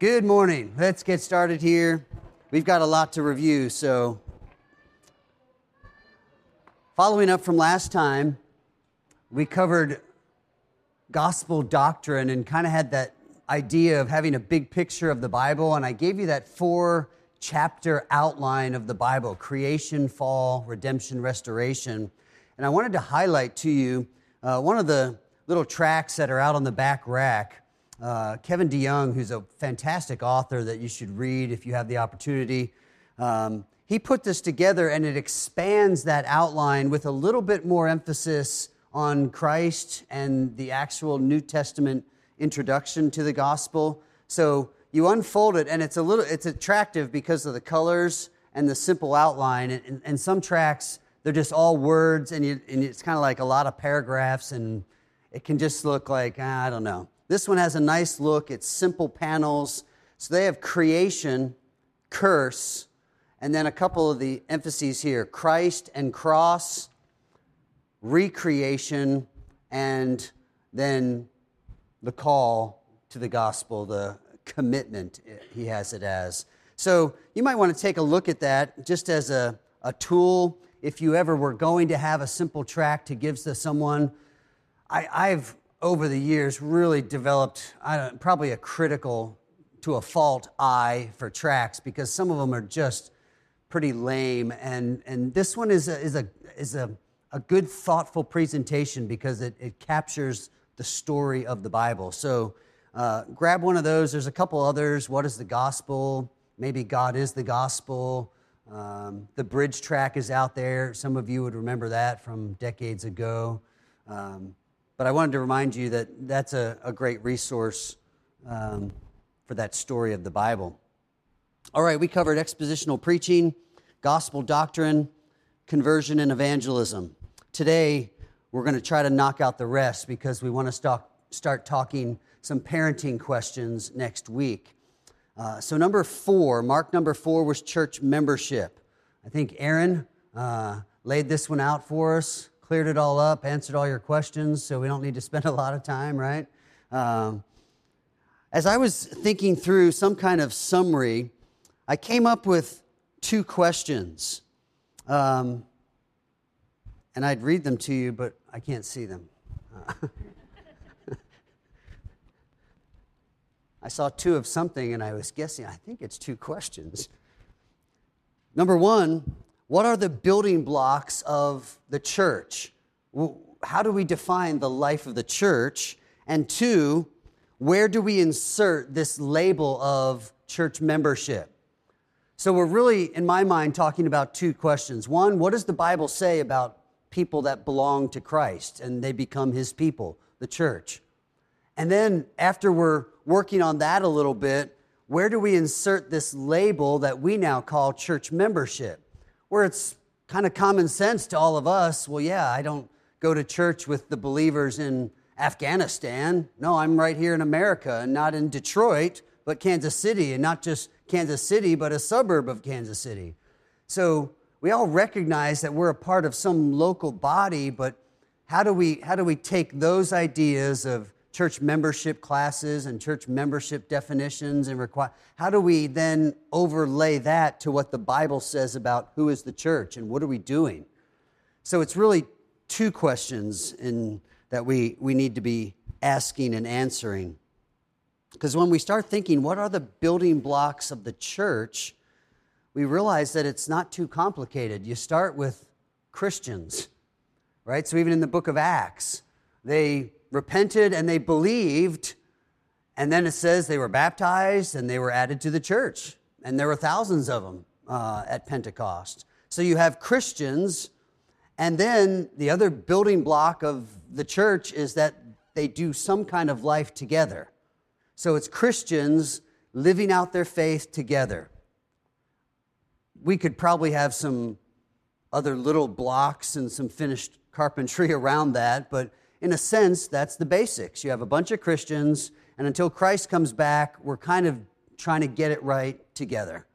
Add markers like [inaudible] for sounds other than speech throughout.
Good morning. Let's get started here. We've got a lot to review, so following up from last time, we covered gospel doctrine and kind of had that idea of having a big picture of the Bible, and I gave you that four chapter outline of the Bible creation, fall, redemption, restoration. And I wanted to highlight to you uh, one of the little tracts that are out on the back rack uh, Kevin DeYoung, who's a fantastic author that you should read if you have the opportunity, um, he put this together and it expands that outline with a little bit more emphasis on Christ and the actual New Testament introduction to the gospel. So you unfold it and it's a little it's attractive because of the colors and the simple outline. And, and some tracts they're just all words and, you, and it's kind of like a lot of paragraphs and it can just look like ah, I don't know. This one has a nice look. It's simple panels. So they have creation, curse, and then a couple of the emphases here Christ and cross, recreation, and then the call to the gospel, the commitment he has it as. So you might want to take a look at that just as a, a tool if you ever were going to have a simple tract to give to someone. I, I've over the years really developed I don't, probably a critical to a fault eye for tracts because some of them are just pretty lame. And and this one is a is a is a, a good thoughtful presentation because it, it captures the story of the bible. So uh, grab one of those. There's a couple others. What is the gospel? Maybe god is the gospel. Um, the bridge tract is out there. Some of you would remember that from decades ago. Um, but I wanted to remind you that that's a, a great resource um, for that story of the Bible. All right, we covered expositional preaching, gospel doctrine, conversion, and evangelism. Today, we're going to try to knock out the rest because we want to start, talking some parenting questions next week. Uh, so, number four, mark number four was church membership. I think Aaron uh, laid this one out for us cleared it all up, answered all your questions, so we don't need to spend [laughs] a lot of time, right? Um, as I was thinking through some kind of summary, I came up with two questions. Um, and I'd read them to you, but I can't see them. [laughs] I saw two of something and I was guessing, I think it's two questions. Number one, what are the building blocks of the church? How do we define the life of the church? And two, where do we insert this label of church membership? So we're really, in my mind, talking about two questions. One, what does the Bible say about people that belong to Christ and they become his people, the church? And then after we're working on that a little bit, where do we insert this label that we now call church membership? Where it's kind of common sense to all of us. Well, yeah, I don't go to church with the believers in Afghanistan. No, I'm right here in America and not in Detroit, but Kansas City, and not just Kansas City, but a suburb of Kansas City. So we all recognize that we're a part of some local body, but how do we, how do we take those ideas of church membership classes and church membership definitions and require how do we then overlay that to what the bible says about who is the church and what are we doing? So it's really two questions in, that we, we need to be asking and answering. Because when we start thinking what are the building blocks of the church we realize that it's not too complicated. You start with christians right? So even in the book of acts they repented and they believed. And then it says they were baptized and they were added to the church. And there were thousands of them uh, at Pentecost. So you have Christians. And then the other building block of the church is that they do some kind of life together. So it's Christians living out their faith together. We could probably have some other little blocks and some finished carpentry [laughs] around that, but in a sense, that's the basics. You have a bunch of Christians, and until Christ comes back, we're kind of trying to get it right together.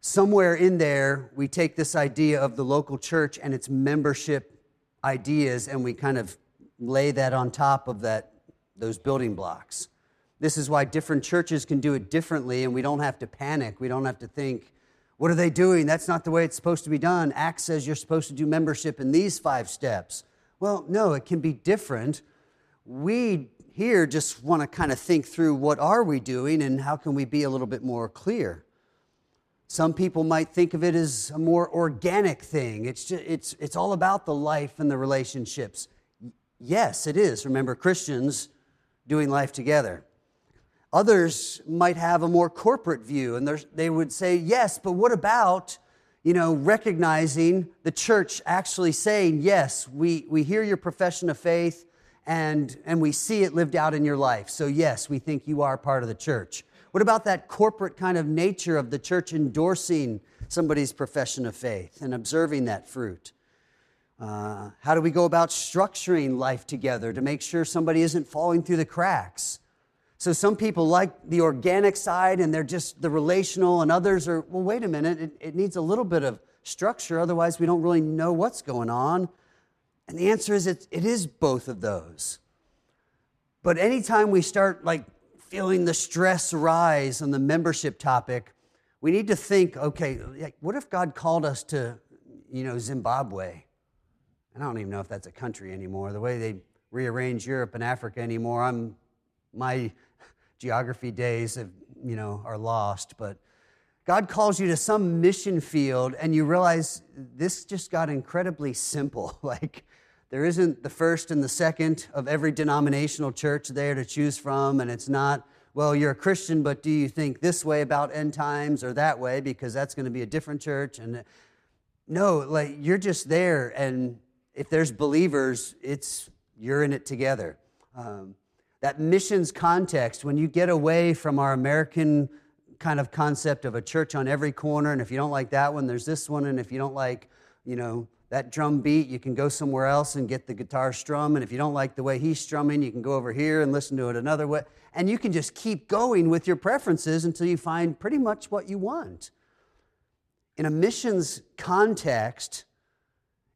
Somewhere in there, we take this idea of the local church and its membership ideas, and we kind of lay that on top of that, those building blocks. This is why different churches can do it differently, and we don't have to panic. We don't have to think, what are they doing? That's not the way it's supposed to be done. Acts says you're supposed to do membership in these five steps. Well, no, it can be different. We here just want to kind of think through what are we doing and how can we be a little bit more clear. Some people might think of it as a more organic thing. It's, just, it's, it's all about the life and the relationships. Yes, it is. Remember, Christians doing life together. Others might have a more corporate view, and they would say, yes, but what about, you know, recognizing the church actually saying, yes, we, we hear your profession of faith and, and we see it lived out in your life. So, yes, we think you are part of the church. What about that corporate kind of nature of the church endorsing somebody's profession of faith and observing that fruit? Uh, how do we go about structuring life together to make sure somebody isn't falling through the cracks? So some people like the organic side and they're just the relational, and others are, well, wait a minute, it, it needs a little bit of structure, otherwise, we don't really know what's going on. And the answer is it, it is both of those. But anytime we start like feeling the stress rise on the membership topic, we need to think, okay, what if God called us to, you know, Zimbabwe? And I don't even know if that's a country anymore. The way they rearrange Europe and Africa anymore, I'm my geography days have, you know, are lost, but God calls you to some mission field and you realize this just got incredibly simple. [laughs] like there isn't the first and the second of every denominational church there to choose from, and it's not, well, you're a Christian, but do you think this way about end times or that way because that's going to be a different church? And no, like you're just there, and if there's believers, it's you're in it together. Um, that missions context, when you get away from our American kind of concept of a church on every corner, and if you don't like that one, there's this one, and if you don't like, you know, that drum beat, you can go somewhere else and get the guitar strum, and if you don't like the way he's strumming, you can go over here and listen to it another way, and you can just keep going with your preferences until you find pretty much what you want. In a missions context,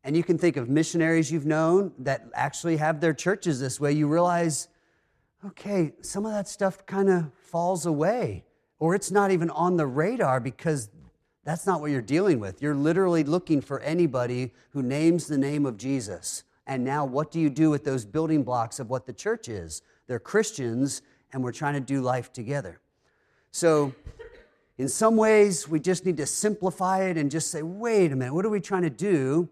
and you can think of missionaries you've known that actually have their churches this way, you realize okay, some of that stuff kind of falls away, or it's not even on the radar because that's not what you're dealing with. You're literally looking for anybody who names the name of Jesus. And now, what do you do with those building blocks of what the church is? They're Christians, and we're trying to do life together. So, in some ways, we just need to simplify it and just say, wait a minute, what are we trying to do?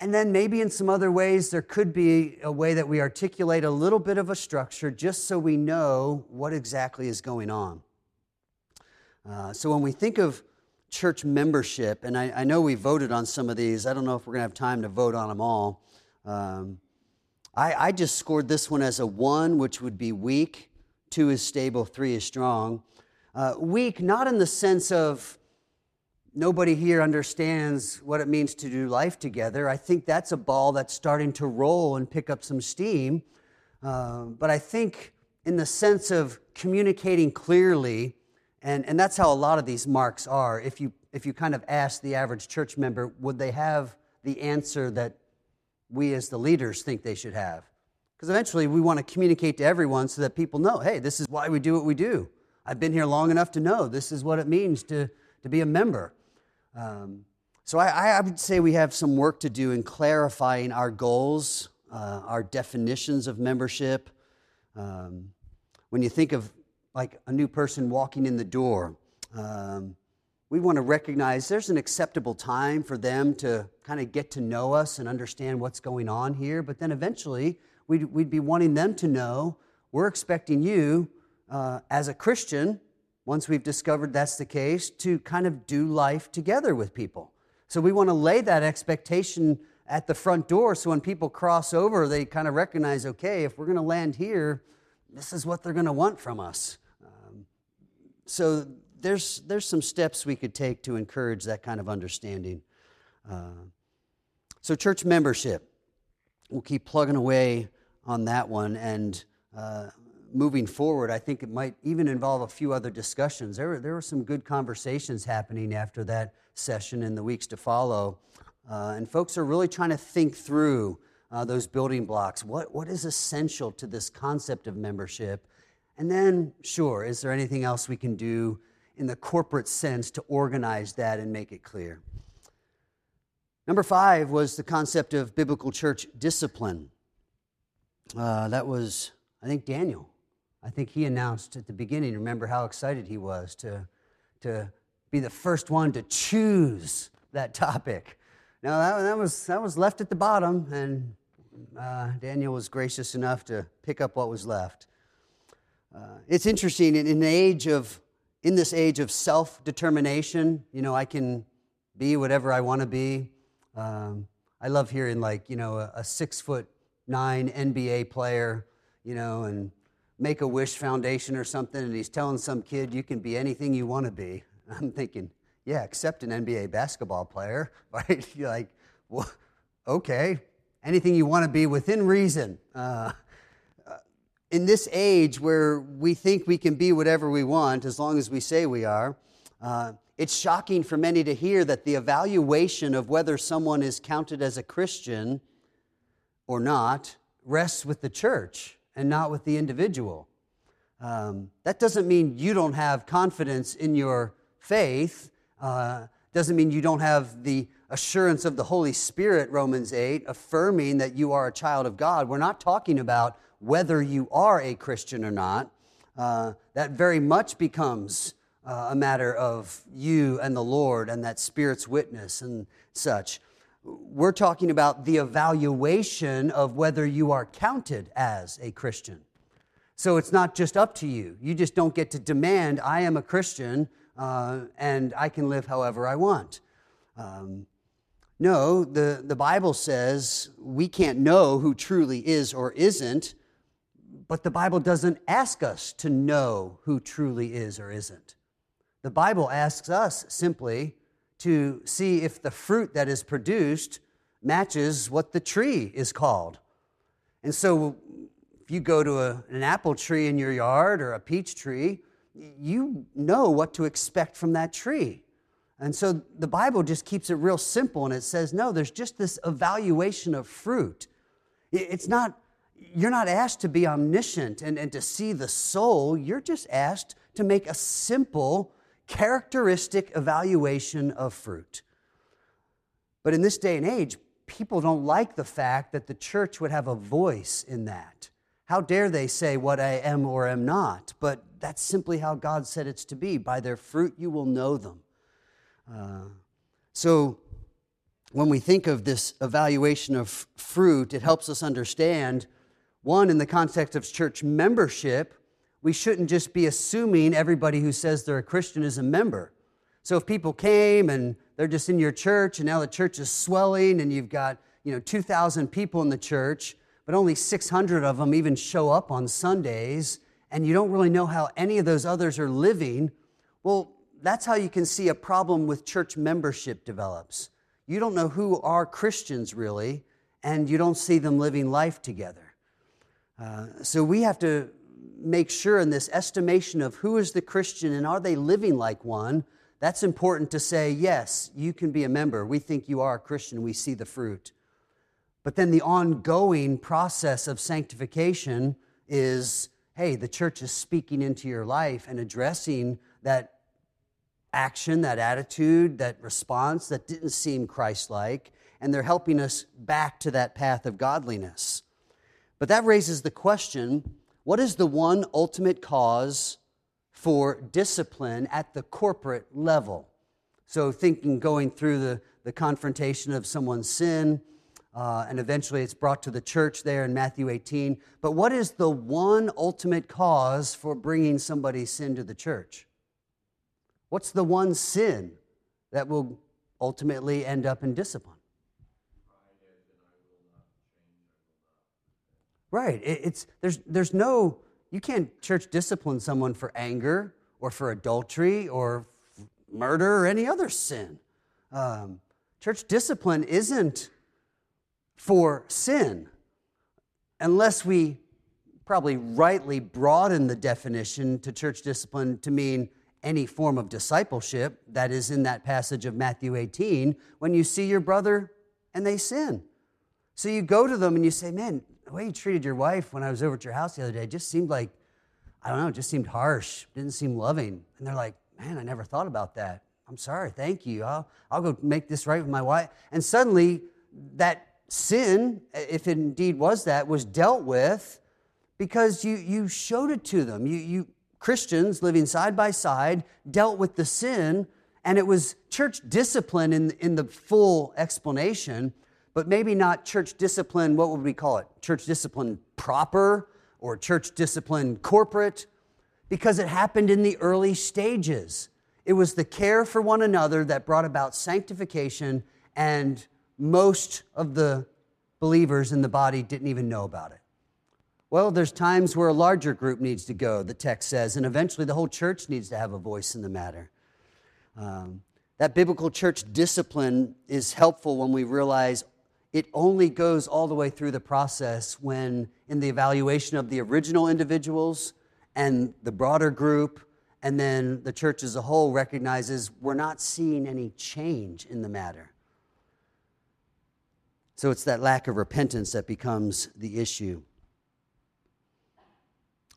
And then maybe in some other ways, there could be a way that we articulate a little bit of a structure just so we know what exactly is going on. Uh, so when we think of church membership, and I, I, know we voted on some of these, I don't know if we're going to have time to vote on them all. Um, I, I just scored this one as a one, which would be weak. Two is stable, three is strong. Uh, weak, not in the sense of nobody here understands what it means to do life together. I think that's a ball that's starting to roll and pick up some steam. Uh, but I think, in the sense of communicating clearly, and, and that's how a lot of these marks are. If you, if you kind of ask the average church member, would they have the answer that we as the leaders think they should have? Because eventually we want to communicate to everyone so that people know hey, this is why we do what we do. I've been here long enough to know this is what it means to, to be a member. Um, so I, I, would say we have some work to do in clarifying our goals, uh, our definitions of membership. Um, when you think of like a new person walking in the door, um, we want to recognize there's an acceptable time for them to kind of get to know us and understand what's going on here. But then eventually, we'd, we'd be wanting them to know we're expecting you uh, as a Christian once we've discovered that's the case, to kind of do life together with people. So we want to lay that expectation at the front door so when people cross over, they kind of recognize okay, if we're going to land here, this is what they're going to want from us. Um, so there's, there's some steps we could take to encourage that kind of understanding. Uh, so, church membership, we'll keep plugging away on that one. And uh, moving forward, I think it might even involve a few other discussions. There were, there were some good conversations happening after that session in the weeks to follow. Uh, and folks are really trying to think through uh, those building blocks. What, what is essential to this concept of membership? And then, sure, is there anything else we can do in the corporate sense to organize that and make it clear? Number five was the concept of biblical church discipline. Uh, that was, I think, Daniel. I think he announced at the beginning, remember how excited he was to, to be the first one to choose that topic. Now, that, that, was, that was left at the bottom, and uh, Daniel was gracious enough to pick up what was left. Uh, it's interesting in, in, the age of, in this age of self determination, you know, I can be whatever I want to be. Um, I love hearing like, you know, a, a six foot nine NBA player, you know, and Make a Wish Foundation or something, and he's telling some kid, you can be anything you want to be. [laughs] I'm thinking, yeah, except an NBA basketball player, [laughs] right? You're like, well, okay, anything you want to be within reason. Uh, uh, in this age where we think we can be whatever we want as long as we say we are, uh, it's shocking for many to hear that the evaluation of whether someone is counted as a Christian or not rests with the church and not with the individual. Um, that doesn't mean you don't have confidence in your faith. Uh, doesn't mean you don't have the assurance of the Holy Spirit, Romans 8, affirming that you are a child of God. We're not talking about whether you are a Christian or not. Uh, that very much becomes uh, a matter of you and the Lord and that Spirit's witness and such. We're talking about the evaluation of whether you are counted as a Christian. So it's not just up to you. You just don't get to demand, I am a Christian uh, and I can live however I want. Um, no, the, the Bible says we can't know who truly is or isn't, but the Bible doesn't ask us to know who truly is or isn't. The Bible asks us simply to see if the fruit that is produced matches what the tree is called. And so, if you go to a, an apple tree in your yard or a peach tree, you know what to expect from that tree. And so the Bible just keeps it real simple and it says, no, there's just this evaluation of fruit. It's not, you're not asked to be omniscient and, and to see the soul. You're just asked to make a simple characteristic evaluation of fruit. But in this day and age, people don't like the fact that the church would have a voice in that. How dare they say what I am or am not? But that's simply how God said it's to be. By their fruit you will know them. Uh, so when we think of this evaluation of fruit, it helps us understand one, in the context of church membership, we shouldn't just be assuming everybody who says they're a Christian is a member. So if people came and they're just in your church and now the church is swelling and you've got, you know, 2,000 people in the church, but only 600 of them even show up on Sundays and you don't really know how any of those others are living, well, that's how you can see a problem with church membership develops. You don't know who are Christians really, and you don't see them living life together. Uh, so we have to make sure in this estimation of who is the Christian and are they living like one, that's important to say, yes, you can be a member. We think you are a Christian. We see the fruit. But then the ongoing process of sanctification is hey, the church is speaking into your life and addressing that action, that attitude, that response that didn't seem Christ like, and they're helping us back to that path of godliness. But that raises the question what is the one ultimate cause for discipline at the corporate level? So, thinking going through the, the confrontation of someone's sin, uh, and eventually it's brought to the church there in Matthew 18. But what is the one ultimate cause for bringing somebody's sin to the church? What's the one sin that will ultimately end up in discipline? Right. It's, there's, there's no, you can't church discipline someone for anger or for adultery or murder or any other sin. Um, church discipline isn't for sin unless we probably rightly broaden the definition to church discipline to mean any form of discipleship that is in that passage of Matthew 18 when you see your brother and they sin. So you go to them and you say, Man, the way you treated your wife when I was over at your house the other day just seemed like I don't know, just seemed harsh, didn't seem loving. And they're like, man, I never thought about that. I'm sorry, thank you. I'll, I'll go make this right with my wife. And suddenly, that sin, if it indeed was that, was dealt with because you, you showed it to them. You, you Christians living side by side dealt with the sin, and it was church discipline in, in the full explanation, but maybe not church discipline, what would we call it? Church discipline proper or church discipline corporate, because it happened in the early stages. It was the care for one another that brought about sanctification, and most of the believers in the body didn't even know about it. Well, there's times where a larger group needs to go, the text says, and eventually the whole church needs to have a voice in the matter. Um, that biblical church discipline is helpful when we realize it only goes all the way through the process when, in the evaluation of the original individuals and the broader group, and then the church as a whole recognizes we're not seeing any change in the matter. So it's that lack of repentance that becomes the issue.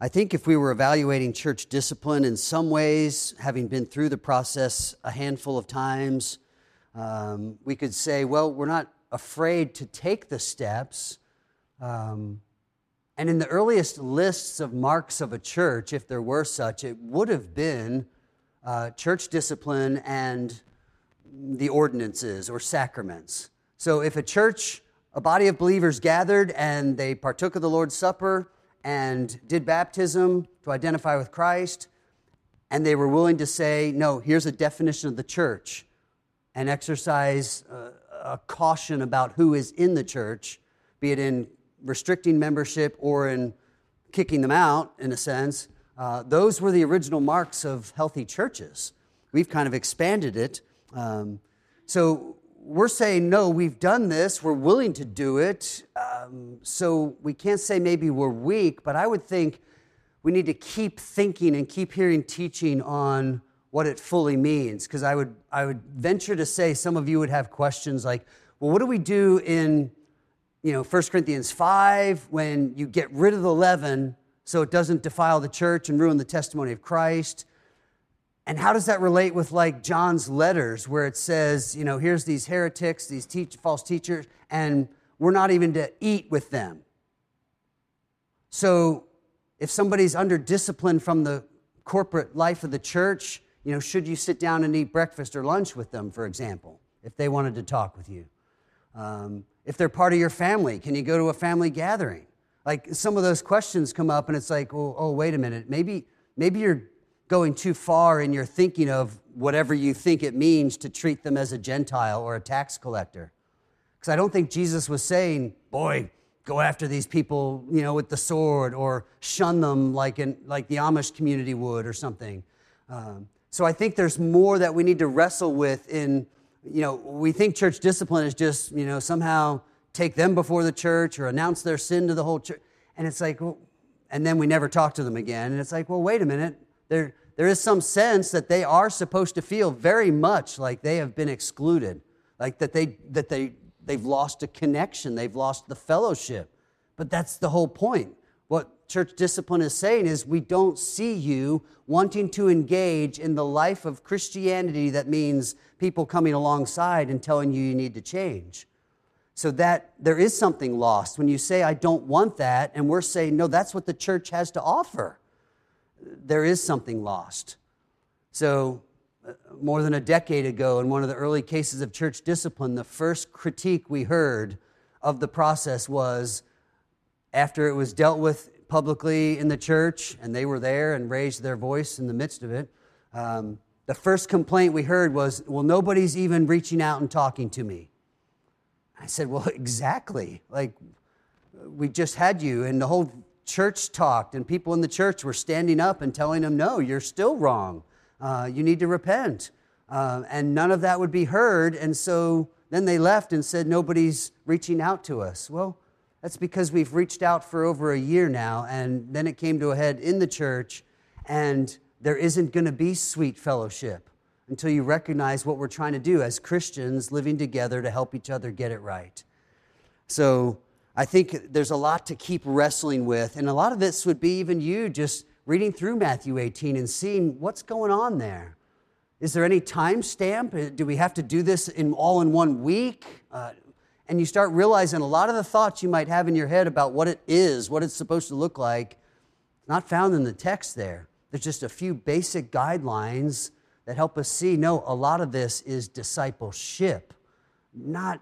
I think if we were evaluating church discipline in some ways, having been through the process a handful of times, um, we could say, well, we're not afraid to take the steps. Um, and in the earliest lists of marks of a church, if there were such, it would have been uh, church discipline and the ordinances or sacraments. So if a church, a body of believers gathered and they partook of the Lord's Supper, and did baptism to identify with Christ, and they were willing to say, no, here's a definition of the church, and exercise a caution about who is in the church, be it in restricting membership or in kicking them out, in a sense. Uh, those were the original marks of healthy churches. We've kind of expanded it. Um, so we're saying, no, we've done this, we're willing to do it. Um, so we can't say maybe we're weak, but I would think we need to keep thinking and keep hearing teaching on what it fully means. Because I would, I would venture to say some of you would have questions like, well, what do we do in you know, 1 Corinthians 5 when you get rid of the leaven so it doesn't defile the church and ruin the testimony of Christ? And how does that relate with like John's letters where it says, you know, here's these heretics, these teach, false teachers, and we're not even to eat with them? So if somebody's under discipline from the corporate life of the church, you know, should you sit down and eat breakfast or lunch with them, for example, if they wanted to talk with you? Um, if they're part of your family, can you go to a family gathering? Like some of those questions come up, and it's like, oh, oh wait a minute, maybe maybe you're going too far in your thinking of whatever you think it means to treat them as a Gentile or a tax collector. Because I don't think Jesus was saying, boy, go after these people, you know, with the sword or shun them like, in, like the Amish community would or something. Um, so I think there's more that we need to wrestle with in, you know, we think church discipline is just, you know, somehow take them before the church or announce their sin to the whole church. And it's like, well, and then we never talk to them again. And it's like, well, wait a minute. There, there is some sense that they are supposed to feel very much like they have been excluded, like that, they, that they, they've lost a connection, they've lost the fellowship. But that's the whole point. What church discipline is saying is we don't see you wanting to engage in the life of Christianity that means people coming alongside and telling you you need to change. So that there is something lost when you say, I don't want that, and we're saying, no, that's what the church has to offer there is something lost. So, uh, more than a decade ago, in one of the early cases of church discipline, the first critique we heard of the process was after it was dealt with publicly in the church and they were there and raised their voice in the midst of it. Um, the first complaint we heard was, Well, nobody's even reaching out and talking to me. I said, Well, [laughs] exactly. Like, we just had you, and the whole church talked, and people in the church were standing up and telling them, No, you're still wrong. Uh, you need to repent. Uh, and none of that would be heard. And so then they left and said, Nobody's reaching out to us. Well, that's because we've reached out for over a year now. And then it came to a head in the church, and there isn't going to be sweet fellowship until you recognize what we're trying to do as Christians living together to help each other get it right. So, I think there's a lot to keep wrestling with. And a lot of this would be even you just reading through Matthew 18 and seeing what's going on there. Is there any time stamp? Do we have to do this in, all in one week? Uh, and you start realizing a lot of the thoughts you might have in your head about what it is, what it's supposed to look like, not found in the text there. There's just a few basic guidelines that help us see no, a lot of this is discipleship, not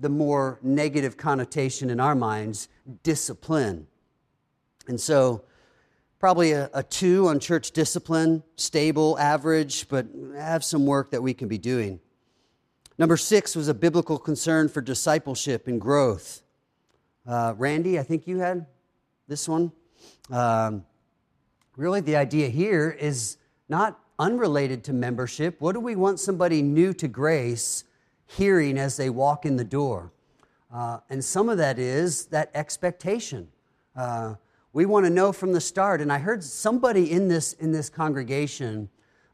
the more negative connotation in our minds, discipline. And so, probably a, a, two on church discipline, stable, average, but have some work that we can be doing. Number six was a biblical concern for discipleship and growth. Uh, Randy, I think you had this one. Um, really, the idea here is not unrelated to membership. What do we want somebody new to grace hearing as they walk in the door? Uh, and some of that is that expectation. Uh, we want to know from the start. And I heard somebody in this, in this congregation,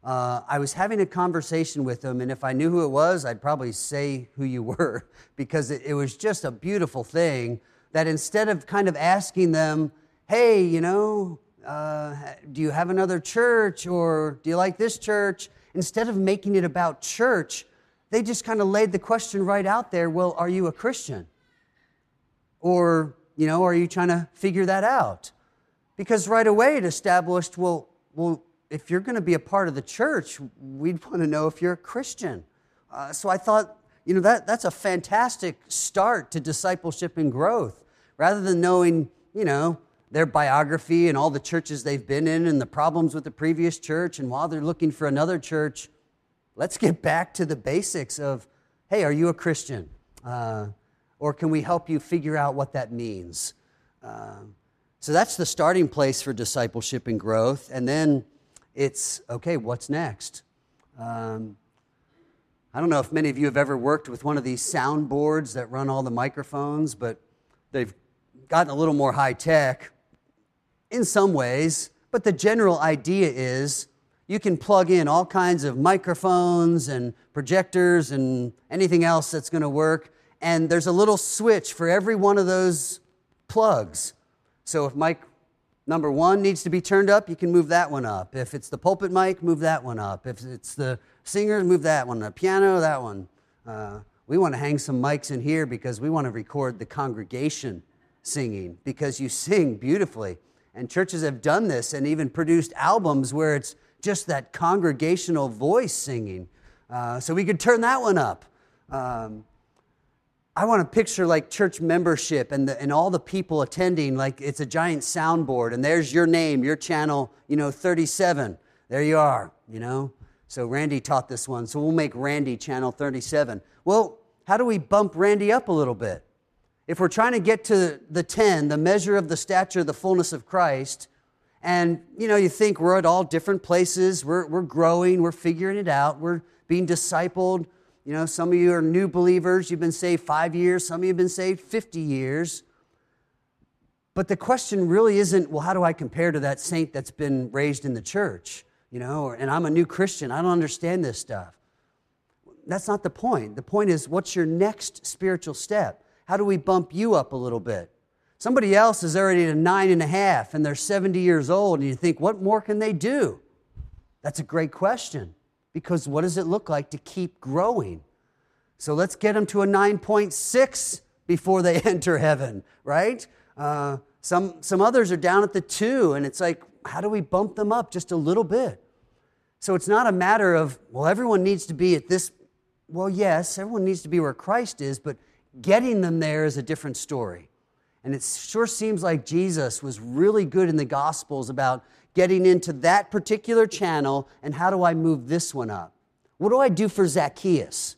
uh, I was having a conversation with them, and if I knew who it was, I'd probably say who you [laughs] were because it, it was just a beautiful thing that instead of kind of asking them, hey, you know, uh, do you have another church or do you like this church? Instead of making it about church, they just kind of laid the question right out there well, are you a Christian? Or, you know, are you trying to figure that out? Because right away it established, well, well, if you're going to be a part of the church, we'd want to know if you're a Christian. Uh, so I thought, you know, that, that's a fantastic start to discipleship and growth. Rather than knowing, you know, their biography and all the churches they've been in and the problems with the previous church, and while they're looking for another church, let's get back to the basics of hey, are you a Christian? Uh, or can we help you figure out what that means? Uh, so that's the starting place for discipleship and growth. And then it's okay, what's next? Um, I don't know if many of you have ever worked with one of these soundboards that run all the microphones, but they've gotten a little more high tech in some ways, but the general idea is you can plug in all kinds of microphones and projectors and anything else that's going to work. And there's a little switch for every one of those plugs. So if mic number one needs to be turned up, you can move that one up. If it's the pulpit mic, move that one up. If it's the singer, move that one. The piano, that one. Uh, we want to hang some mics in here because we want to record the congregation singing because you sing beautifully. And churches have done this and even produced albums where it's just that congregational voice singing. Uh, so we could turn that one up. Um, I want to picture like church membership and, the, and all the people attending, like it's a giant soundboard, and there's your name, your channel, you know, 37. There you are, you know. So Randy taught this one, so we'll make Randy channel 37. Well, how do we bump Randy up a little bit? if we're trying to get to the 10, the measure of the stature, the fullness of Christ, and you know, you think we're at all different places, we're, we're growing, we're figuring it out, we're being discipled. You know, some of you are new believers, you've been saved five years, some of you have been saved 50 years. But the question really isn't, well, how do I compare to that saint that's been raised in the church? You know, and I'm a new Christian, I don't understand this stuff. That's not the point. The point is, what's your next spiritual step? How do we bump you up a little bit? Somebody else is already at a nine and a half and they're 70 years old, and you think, what more can they do? That's a great question because what does it look like to keep growing? So let's get them to a 9.6 before they [laughs] enter heaven, right? Uh, some, some others are down at the two, and it's like, how do we bump them up just a little bit? So it's not a matter of, well, everyone needs to be at this. Well, yes, everyone needs to be where Christ is, but Getting them there is a different story. And it sure seems like Jesus was really good in the Gospels about getting into that particular channel and how do I move this one up? What do I do for Zacchaeus?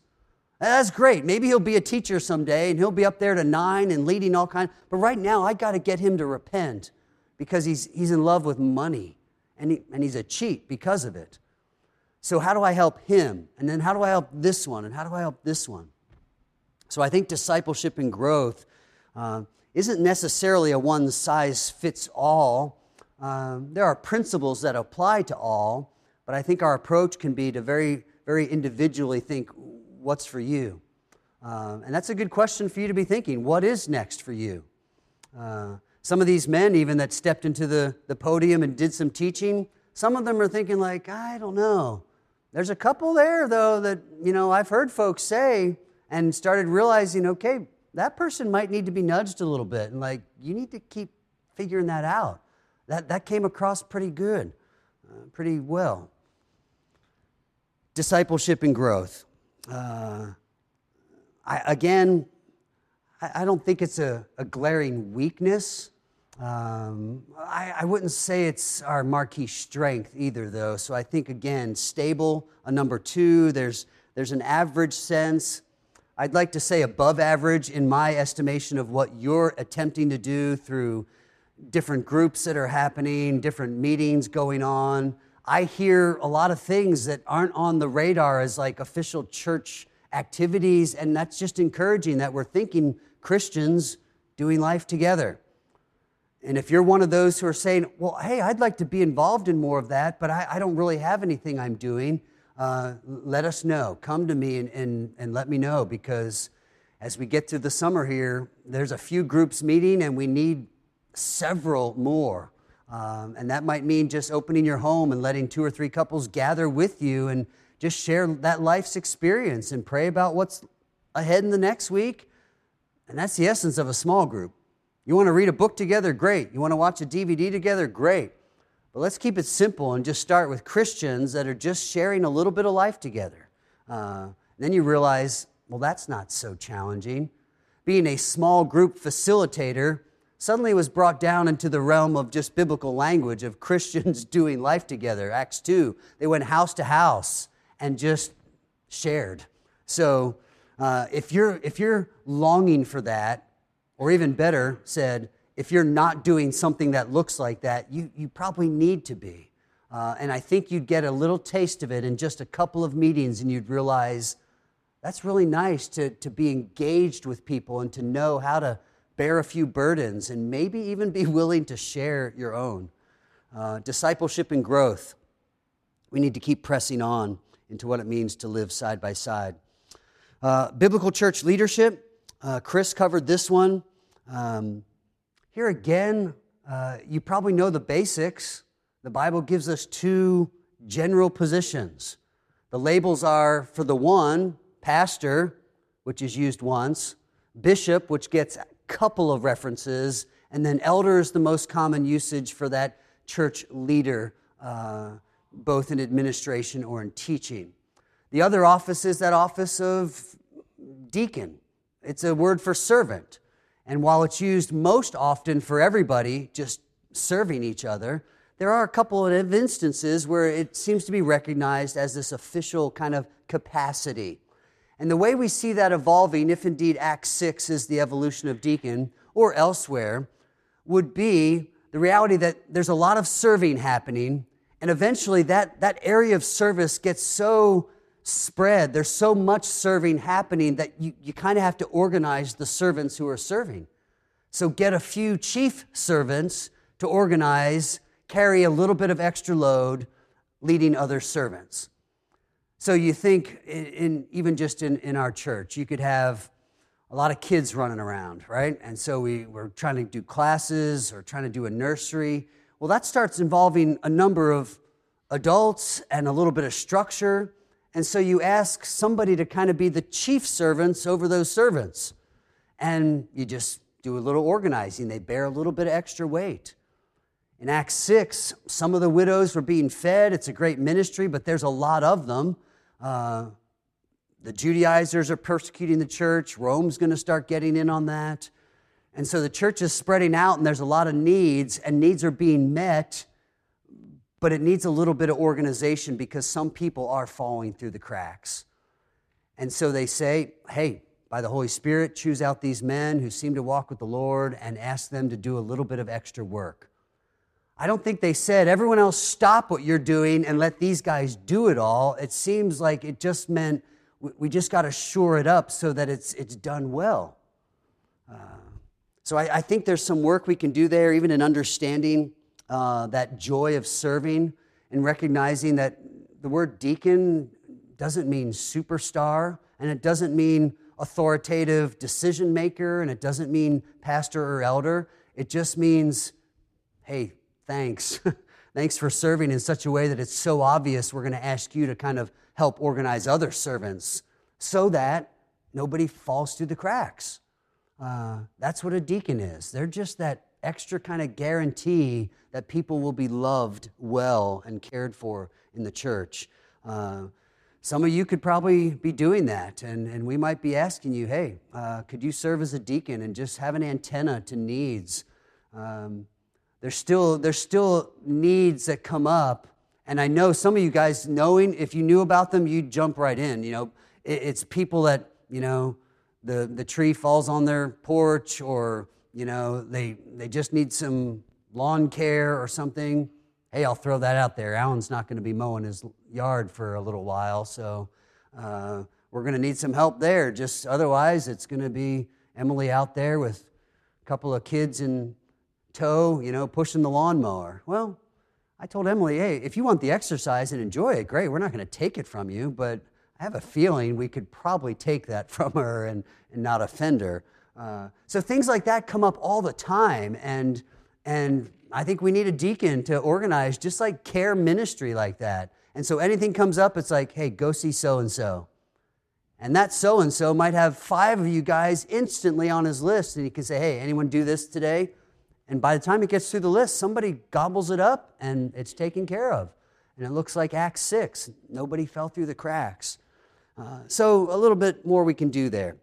That's great. Maybe he'll be a teacher someday and he'll be up there to nine and leading all kinds. But right now, I got to get him to repent because he's, he's in love with money and, he, and he's a cheat because of it. So, how do I help him? And then, how do I help this one? And how do I help this one? So I think discipleship and growth uh, isn't necessarily a one size fits all. Uh, there are principles that apply to all, but I think our approach can be to very, very individually think what's for you. Uh, and that's a good question for you to be thinking. What is next for you? Uh, Some of these men, even that stepped into the, the podium and did some teaching, some of them are thinking, like, I don't know. There's a couple there, though, that, you know, I've heard folks say and started realizing, okay, that person might need to be nudged a little bit. And, like, you need to keep figuring that out. That, that came across pretty good, uh, pretty well. Discipleship and growth. Uh, I, again, I, I, don't think it's a, a glaring weakness. Um, I, I, wouldn't say it's our marquee strength either, though. So I think, again, stable, a number two. There's, there's an average sense. I'd like to say above average in my estimation of what you're attempting to do through different groups that are happening, different meetings going on. I hear a lot of things that aren't on the radar as like official church activities, and that's just encouraging that we're thinking Christians doing life together. And if you're one of those who are saying, well, hey, I'd like to be involved in more of that, but I, I don't really have anything I'm doing, uh, let us know. Come to me and, and, and let me know because as we get to the summer here, there's a few groups meeting and we need several more. Um, and that might mean just opening your home and letting two or three couples gather with you and just share that life's experience and pray about what's ahead in the next week. And that's the essence of a small group. You want to read a book together? Great. You want to watch a DVD together? Great. But let's keep it simple and just start with Christians that are just sharing a little bit of life together. Uh, then you realize, well, that's not so challenging. Being a small group facilitator suddenly it was brought down into the realm of just biblical language of Christians [laughs] doing life together. Acts 2, they went house to house and just shared. So uh, if, you're, if you're longing for that, or even better said, if you're not doing something that looks like that, you, you probably need to be. Uh, and I think you'd get a little taste of it in just a couple of meetings and you'd realize that's really nice to, to be engaged with people and to know how to bear a few burdens and maybe even be [laughs] willing to share your own. Uh, discipleship and growth. We need to keep pressing on into what it means to live side by side. Uh, biblical church leadership. Uh, Chris covered this one. Um, here again, uh, you probably know the basics. The Bible gives us two general positions. The labels are for the one, pastor, which is used once, bishop, which gets couple of references, and then elder is the most common usage for that church leader, uh, both in administration or in teaching. The other office is that office of deacon. It's a word for servant. And while it's used most often for everybody, just serving each other, there are a couple of instances where it seems to be recognized as this official kind of capacity. And the way we see that evolving, if indeed Acts 6 is the evolution of deacon or elsewhere, would be the reality that there's a lot of serving happening, and eventually that, that area of service gets so spread. There's so much serving happening that you, you kind of have to organize the servants who are serving. So get a few chief servants to organize, carry a little bit of extra load, leading other servants. So you think, in, in even just in, in our church, you could have a lot of kids running around, right? And so we, we're trying to do classes or trying to do a nursery. Well, that starts involving a number of adults and a little bit of structure. And so you ask somebody to kind of be the chief servants over those servants. And you just do a little organizing. They bear a little bit of extra weight. In Acts 6, some of the widows were being fed. It's a great ministry, but there's a lot of them. Uh, the Judaizers are persecuting the church. Rome's going to start getting in on that. And so the church is spreading out, and there's a lot of needs, and needs are being met but it needs a little bit of organization because some people are falling through the cracks. And so they say, hey, by the Holy Spirit, choose out these men who seem to walk with the Lord and ask them to do a little bit of extra work. I don't think they said, everyone else stop what you're doing and let these guys do it all. It seems like it just meant we just got to shore it up so that it's, it's done well. Uh, so I, I think there's some work we can do there, even in understanding uh, that joy of serving and recognizing that the word deacon doesn't mean superstar and it doesn't mean authoritative decision maker and it doesn't mean pastor or elder. It just means, hey, thanks. [laughs] thanks for serving in such a way that it's so obvious we're going to ask you to kind of help organize other servants so that nobody falls through the cracks. Uh, that's what a deacon is. They're just that extra kind of guarantee that people will be loved well and cared for in the church. Uh, some of you could probably be doing that, and, and we might be asking you, hey, uh, could you serve as a deacon and just have an antenna to needs? Um, there's, still, there's still needs that come up, and I know some of you guys, knowing if you knew about them, you'd jump right in. You know, it, it's people that, you know, the, the tree falls on their porch or, you know, they, they just need some lawn care or something hey, I'll throw that out there. Alan's not going to be mowing his yard for a little while, so uh, we're going to need some help there. Just otherwise, it's going to be Emily out there with a couple of kids in tow, you know, pushing the lawnmower. Well, I told Emily, hey, if you want the exercise and enjoy it, great. We're not going to take it from you, but I have a feeling we could probably take that [laughs] from her and, and not offend her. Uh, so things like that come up all the time, and and I think we need a deacon to organize just like care ministry like that. And so anything comes up, it's like, hey, go see so and so. And that so and so might have five of you guys instantly on his list. And he can say, hey, anyone do this today? And by the time it gets through the list, somebody gobbles it up and it's taken care of. And it looks like Acts 6. Nobody fell through the cracks. Uh, so a little bit more we can do there.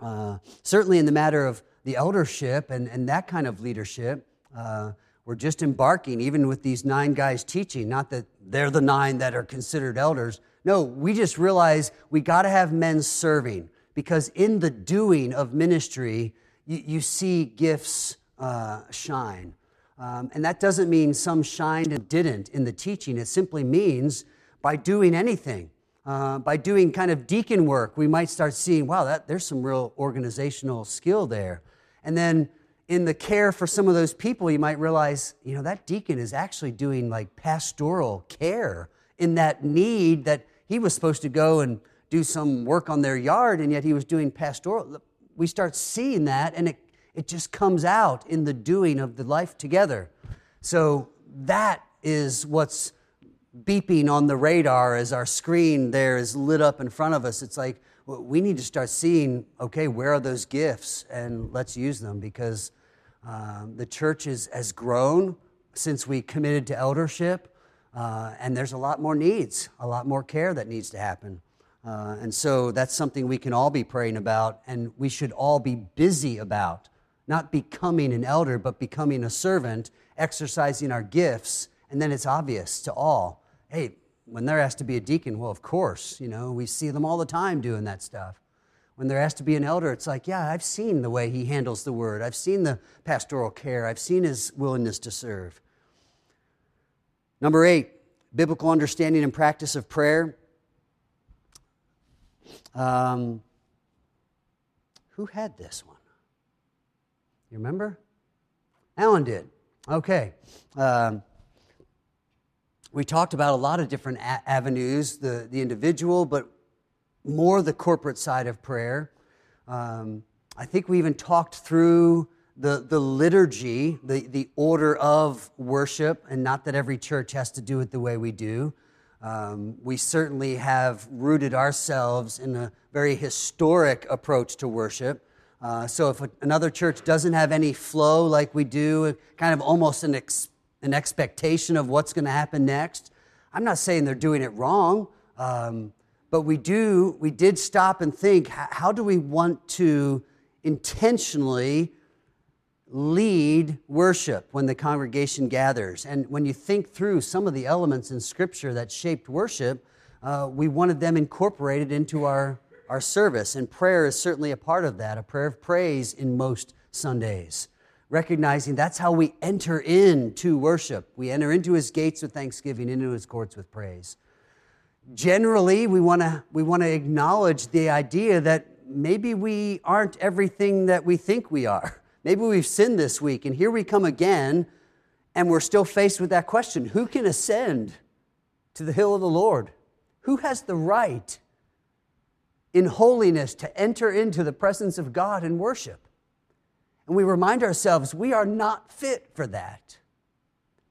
Uh, certainly in the matter of the eldership and, and that kind of leadership, uh, we're just embarking, even with these nine guys teaching, not that they're the nine that are considered elders. No, we just realize we got to have men serving because in the doing of ministry, you, you see gifts uh, shine. Um, and that doesn't mean some shined and didn't in the teaching. It simply means by doing anything, uh, by doing kind of deacon work, we might start seeing, wow, that, there's some real organizational skill there. And then in the care for some of those people, you might realize, you know, that deacon is actually doing like pastoral care in that need that he was supposed to go and do some work on their yard, and yet he was doing pastoral. We start seeing that, and it, it just comes out in the doing of the life together. So that is what's beeping on the radar as our screen there is lit up in front of us. It's like, we need to start seeing okay where are those gifts and let's use them because um, the church is, has grown since we committed to eldership, uh, and there's a lot more needs, a lot more care that needs to happen. Uh, and so that's something we can all be praying about, and we should all be busy about. Not becoming an elder, but becoming a servant, exercising our gifts, and then it's obvious to all hey, when they're asked to be a deacon, well, of course, you know, we see them all the time doing that stuff when they're asked to be an elder, it's like, yeah, I've seen the way he handles the word. I've seen the pastoral care. I've seen his willingness to serve. Number eight, biblical understanding and practice of prayer. Um, who had this one? You remember? Alan did. Okay. Um, we talked about a lot of different a- avenues the, the individual, but more the corporate side of prayer. Um, I think we even talked through the, the liturgy, the, the order of worship, and not that every church has to do it the way we do. Um, we certainly have rooted ourselves in a very historic approach to worship. Uh, so if a, another church doesn't have any flow like we do, kind of almost an, ex, an expectation of what's going to happen next, I'm not saying they're doing it wrong. Um, but we do we did stop and think how do we want to intentionally lead worship when the congregation gathers and when you think through some of the elements in scripture that shaped worship uh, we wanted them incorporated into our, our service and prayer is certainly a part of that a prayer of praise in most sundays. Recognizing that's how we enter into worship. We enter into his gates with thanksgiving into his courts with praise. Generally we want to we want to acknowledge the idea that maybe we aren't everything that we think we are. [laughs] Maybe we've sinned this week and here we come again and we're still faced with that question who can ascend to the hill of the lord? Who has the right in holiness to enter into the presence of god and worship And we remind ourselves we are not fit for that.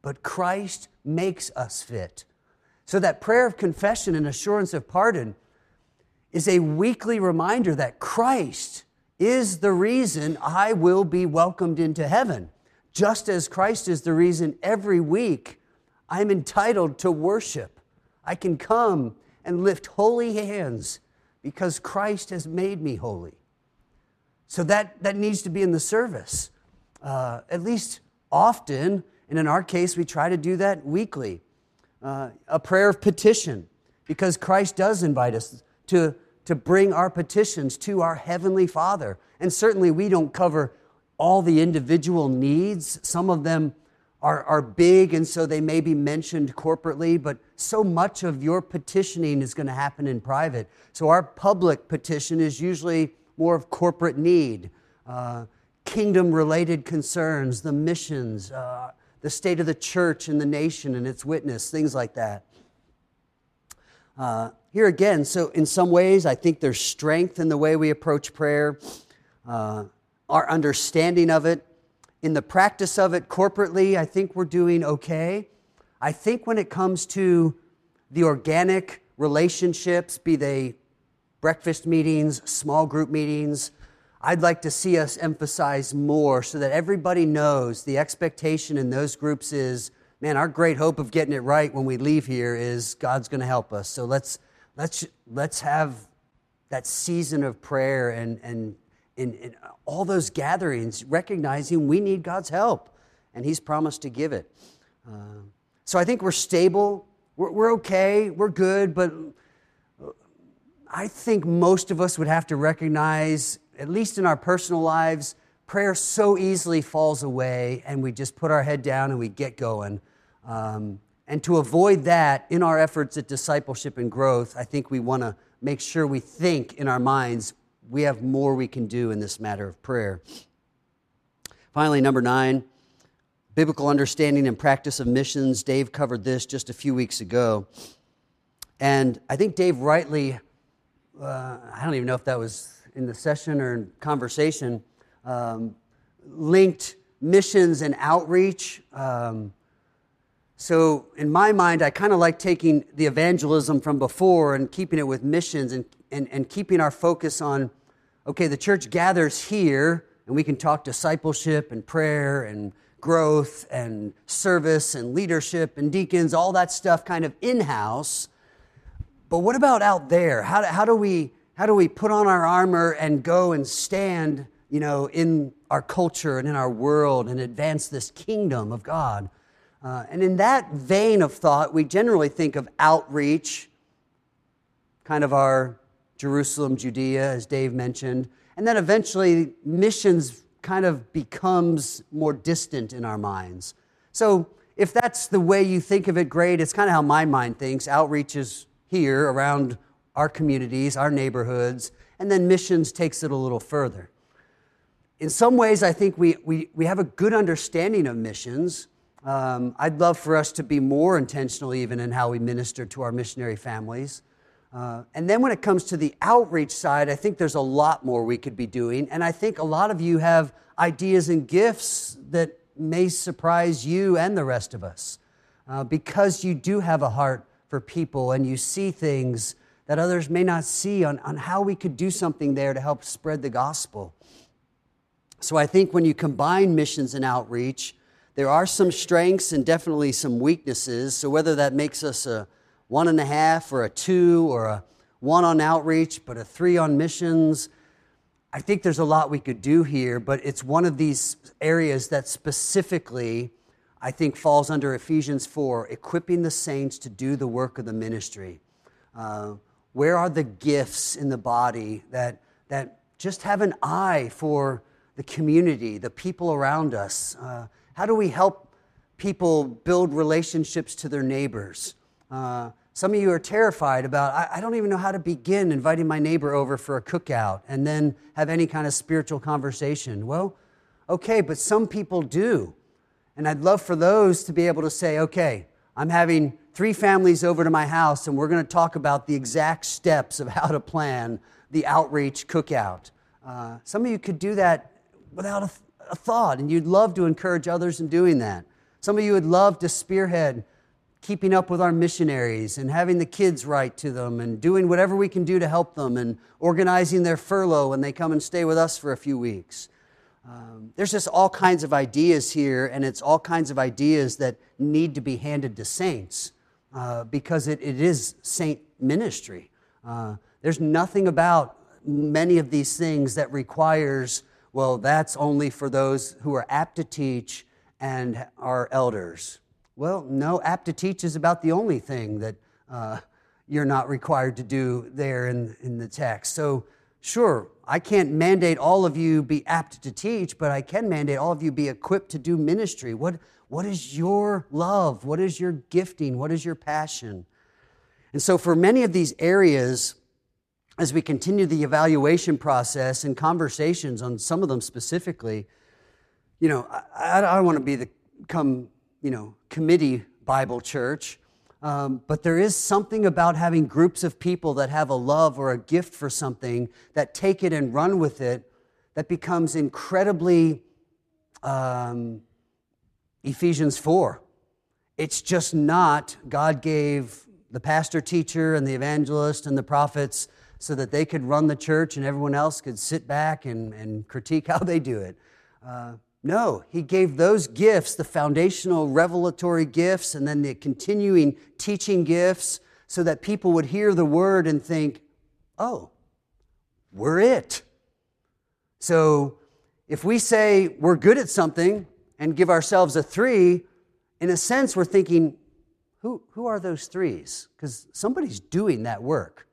But Christ makes us fit. So that prayer of confession and assurance of pardon is a weekly reminder that Christ is the reason I will be welcomed into heaven. Just as Christ is the reason every week I'm entitled to worship. I can come and lift holy hands because Christ has made me holy. So that, that needs to be in the service, uh, at least often. And in our case, we try to do that weekly. Uh, a prayer of petition, because Christ does invite us to, to bring our petitions to our Heavenly Father. And certainly we don't cover all the individual needs. Some of them are, are big, and so they may be mentioned corporately, but so much of your petitioning is going to happen in private. So our public petition is usually more of corporate need, uh, kingdom related concerns, the missions, uh, the state of the church and the nation and its witness, things like that. Uh, here again, so in some ways, I think there's strength in the way we approach prayer, uh, our understanding of it. In the practice of it corporately, I think we're doing okay. I think when it comes to the organic relationships, be they breakfast meetings, small group meetings. I'd like to see us emphasize more so that everybody knows the expectation in those groups is man, our great hope of getting it right when we leave here is God's going to help us. So let's, let's, let's have that season of prayer and, and in, in all those gatherings, recognizing we need God's help, and He's promised to give it. Uh, so I think we're stable, we're, we're okay, we're good, but I think most of us would have to recognize, at least in our personal lives, prayer so easily falls away and we just put our head down and we get going. Um, and to avoid that in our efforts at discipleship and growth, I think we want to make sure we think in our minds we have more we can do in this matter of prayer. Finally, number nine, biblical understanding and practice of missions. Dave covered this just a few weeks ago. And I think Dave rightly uh, I don't even know if that was in the session or in conversation, um, linked missions and outreach. Um, so, in my mind, I kind of like taking the evangelism from before and keeping it with missions and, and, and keeping our focus on okay, the church gathers here and we can talk discipleship and prayer and growth and service and leadership and deacons, all that stuff kind of in house. But what about out there? How do, how do we how do we put on our armor and go and stand, you know, in our culture and in our world and advance this kingdom of God? Uh, and in that vein of thought, we generally think of outreach, kind of our Jerusalem, Judea, as Dave mentioned, and then eventually missions kind of becomes more distant in our minds. So if that's the way you think of it, great. It's kind of how my mind thinks. Outreach is here around our communities, our neighborhoods, and then missions takes it a little further. In some ways, I think we, we, we have a good understanding of missions. Um, I'd love for us to be more intentional even in how we minister to our missionary families. Uh, and then when it comes to the outreach side, I think there's a lot more we could be doing. And I think a lot of you have ideas and gifts that may surprise you and the rest of us uh, because you do have a heart for people and you see things that others may not see on, on how we could do something there to help spread the gospel. So I think when you combine missions and outreach, there are some strengths and definitely some weaknesses. So whether that makes us a one and a half or a two or a one on outreach, but a three on missions, I think there's a lot we could do here, but it's one of these areas that specifically I think falls under Ephesians 4, equipping the saints to do the work of the ministry. Uh, where are the gifts in the body that, that just have an eye for the community, the people around us? Uh, how do we help people build relationships to their neighbors? Uh, some of you are terrified about, I, I, don't even know how to begin inviting my neighbor over for a cookout and then have any kind of spiritual conversation. Well, okay, but some people do. And I'd love for those to be able to say, okay, I'm having three families over to my house, and we're going to talk about the exact steps of how to plan the outreach cookout. Uh, some of you could do that without a, a thought and you'd love to encourage others in doing that. Some of you would love to spearhead keeping up with our missionaries and having the kids write to them and doing whatever we can do to help them and organizing their furlough when they come and stay with us for a few weeks. Um, there's just all kinds of ideas here, and it's all kinds of ideas that need to be handed to saints uh, because it, it is saint ministry. Uh, there's nothing about many of these things that requires, well, that's only for those who are apt to teach and are elders. Well, no, apt to teach is about the only thing that uh, you're not required to do there in, in the text. So, sure, I can't mandate all of you be apt to teach, but I can mandate all of you be equipped to do ministry. What, what is your love? What is your gifting? What is your passion? And so, for many of these areas, as we continue the evaluation process and conversations on some of them specifically, you know, I, I don't want to be the come you know, committee Bible church. Um, but there is something about having groups of people that have a love or a gift for something that take it and run with it that becomes incredibly um, Ephesians 4. It's just not God gave the pastor teacher and the evangelist and the prophets so that they could run the church and everyone else could sit back and, and critique [laughs] how they do it. Uh, no, he gave those gifts, the foundational revelatory gifts, and then the continuing teaching gifts, so that people would hear the word and think, oh, we're it. So if we say we're good at something and give ourselves a three, in a sense, we're thinking, who, who are those threes? Because somebody's doing that work.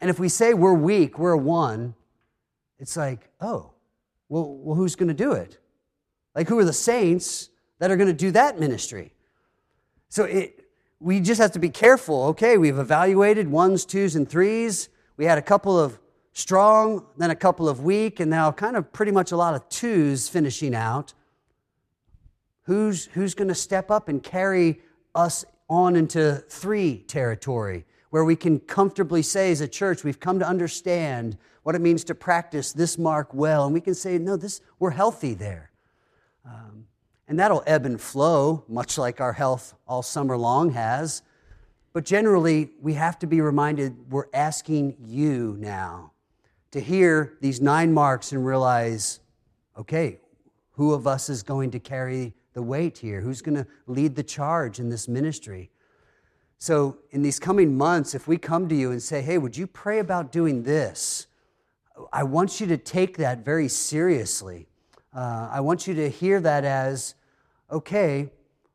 And if we say we're weak, we're a one, it's like, oh, well, well who's going to do it? Like, who are the saints that are going to do that ministry? So it, we just have to be careful. Okay, we've evaluated ones, twos, and threes. We had a couple of strong, then a couple of weak, and now kind of pretty much a lot of twos finishing out. Who's, who's going to step up and carry us on into three territory where we can comfortably say as a church we've come to understand what it means to practice this mark well and we can say no this we're healthy there um, and that'll ebb and flow, much like our health all summer long has. But generally, we have to be reminded we're asking you now to hear these nine marks and realize okay, who of us is going to carry the weight here? Who's going to lead the charge in this ministry? So, in these coming months, if we come to you and say, hey, would you pray about doing this? I want you to take that very seriously. Uh, I want you to hear that as okay,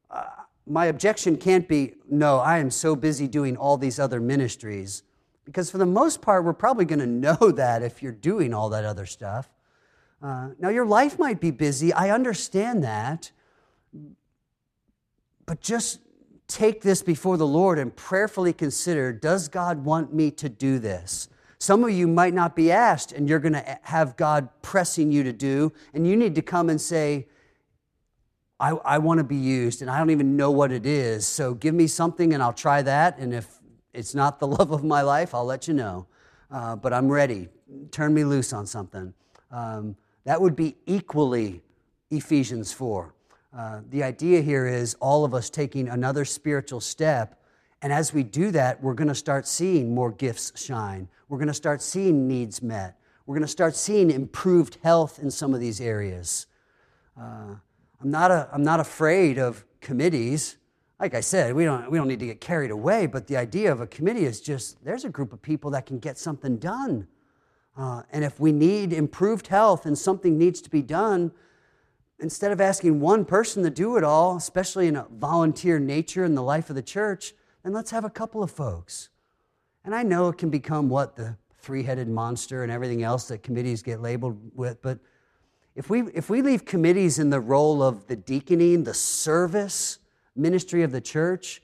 uh, my objection can't be, no, I am so busy doing all these other ministries. Because for the most part, we're probably going [laughs] to know that if you're doing all that other stuff. Uh, now, your life might be busy. I understand that. But just take this before the Lord and prayerfully consider does God want me to do this? Some of you might not be asked, and you're going to have God pressing you to do, and you need to come and say, I, I want to be used, and I don't even know what it is. So give me something, and I'll try that. And if it's not the [laughs] love of my life, I'll let you know. Uh, but I'm ready. Turn me loose on something. Um, that would be equally Ephesians 4. Uh, the idea here is all of us taking another spiritual step and as we do that, we're going to start seeing more gifts shine. We're going to start seeing needs met. We're going to start seeing improved health in some of these areas. Uh, I'm, not a, I'm not afraid of committees. Like I said, we don't, we don't need to get carried away, but the idea of a committee is just there's a group of people that can get something done. Uh, and if we need improved health and something needs to be done, instead of asking one person to do it all, especially in a volunteer nature in the life of the church, then let's have a couple of folks. And I know it can become what the three headed monster and everything else that committees get labeled with, but if we, if we leave committees in the role of the deaconing, the service ministry of the church,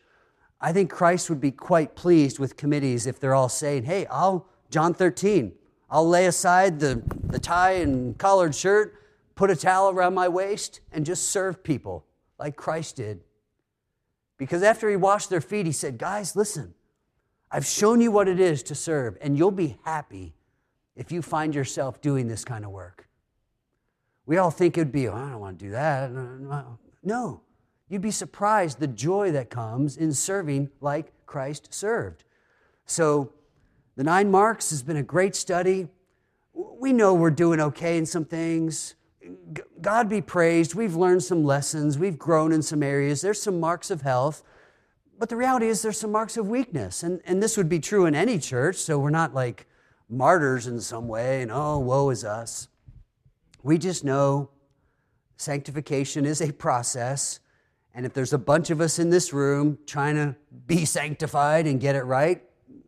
I think Christ would be quite pleased with committees if they're all saying, hey, I'll, John 13, I'll lay aside the, the tie and collared shirt, put a towel around my waist, and just serve people like Christ did. Because after he washed their feet, he said, Guys, listen, I've shown you what it is to serve, and you'll be happy if you find yourself doing this kind of work. We all think it'd be, oh, I don't want to do that. No, you'd be surprised the joy that comes in serving like Christ served. So, the nine marks has been a great study. We know we're doing okay in some things. God be praised. We've learned some lessons. We've grown in some areas. There's some marks of health. But the reality is, there's some marks of weakness. And, and this would be true in any church. So we're not like martyrs in some way and, oh, woe is us. We just know sanctification is a process. And if there's a bunch of us in this room trying to be sanctified and get it right,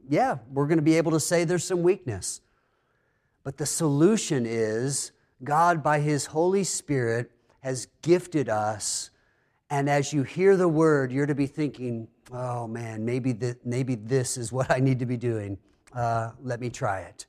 yeah, we're going to be able to say there's some weakness. But the solution is God, by His Holy Spirit, has gifted us. And as you hear the word, you're to be thinking, oh man, maybe, th- maybe this is what I need to be doing. Uh, let me try it.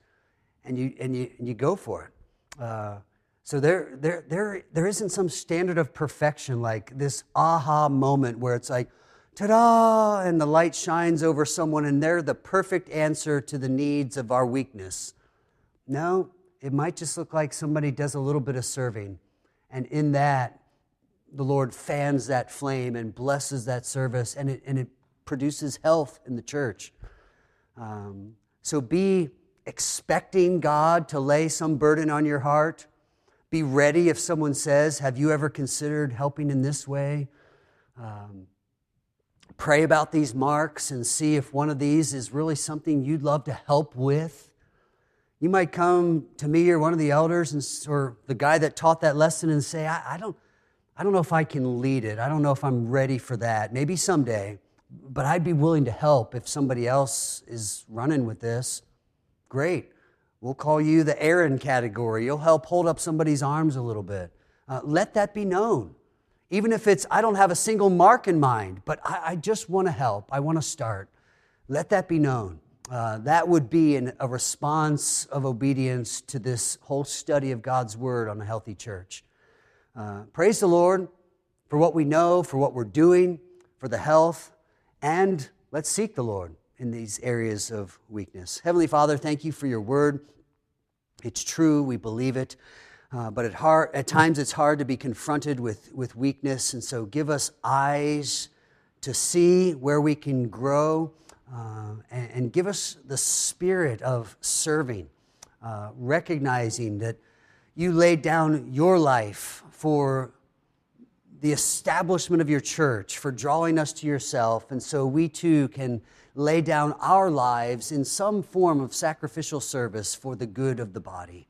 And you, and you, and you go for it. Uh, so there, there, there, there isn't some standard of perfection like this aha moment where it's like, ta-da, and the light shines over someone and they're the perfect answer to the needs of our weakness. No, it might just look like somebody does a little bit of serving. And in that, the Lord fans that flame and blesses that service, and it, and it produces health in the church. Um, so be expecting God to lay some burden on your heart. Be ready if someone says, Have you ever considered helping in this way? Um, pray about these marks and see if one of these is really something you'd love to help with. You might come to me or one of the elders and, or the guy that taught that lesson and say, I, I, don't, I don't know if I can lead it. I don't know if I'm ready for that. Maybe someday, but I'd be willing to help if somebody else is running with this. Great. We'll call you the Aaron category. You'll help hold up somebody's arms a little bit. Uh, let that be known. Even if it's, I don't have a single mark in mind, but I, I just want to help. I want to start. Let that be known. Uh, that would be an, a response of obedience to this whole study of God's Word on a healthy church. Uh, praise the Lord for what we know, for what we're doing, for the health, and let's seek the Lord in these areas of weakness. Heavenly Father, thank you for your Word. It's true, we believe it. Uh, but at, hard, at times it's hard to be confronted with, with weakness. And so give us eyes to see where we can grow uh, and, and, give us the spirit of serving, uh, recognizing that you laid down your life for the establishment of your church, for drawing us to yourself. And so we too can lay down our lives in some form of sacrificial service for the good of the body.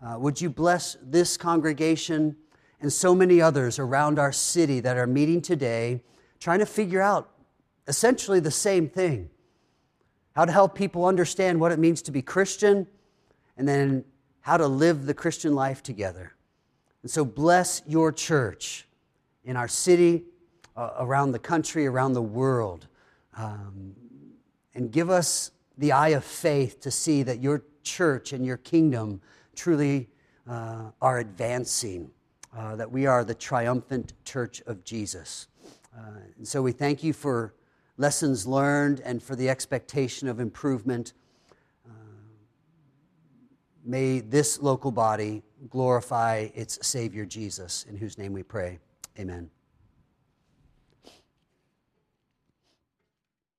Uh, would you bless this congregation and so many others around our city that are meeting today, trying to figure out essentially the same thing how to help people understand what it means to be Christian, and then how to live the Christian life together. And so, bless your church in our city, uh, around the country, around the world, um, and give us the eye of faith to see that your church and your kingdom truly uh, are advancing, uh, that we are the triumphant church of Jesus. Uh, and so we thank you for lessons learned and for the expectation of improvement. Uh, may this local body glorify its Savior Jesus, in whose name we pray. Amen.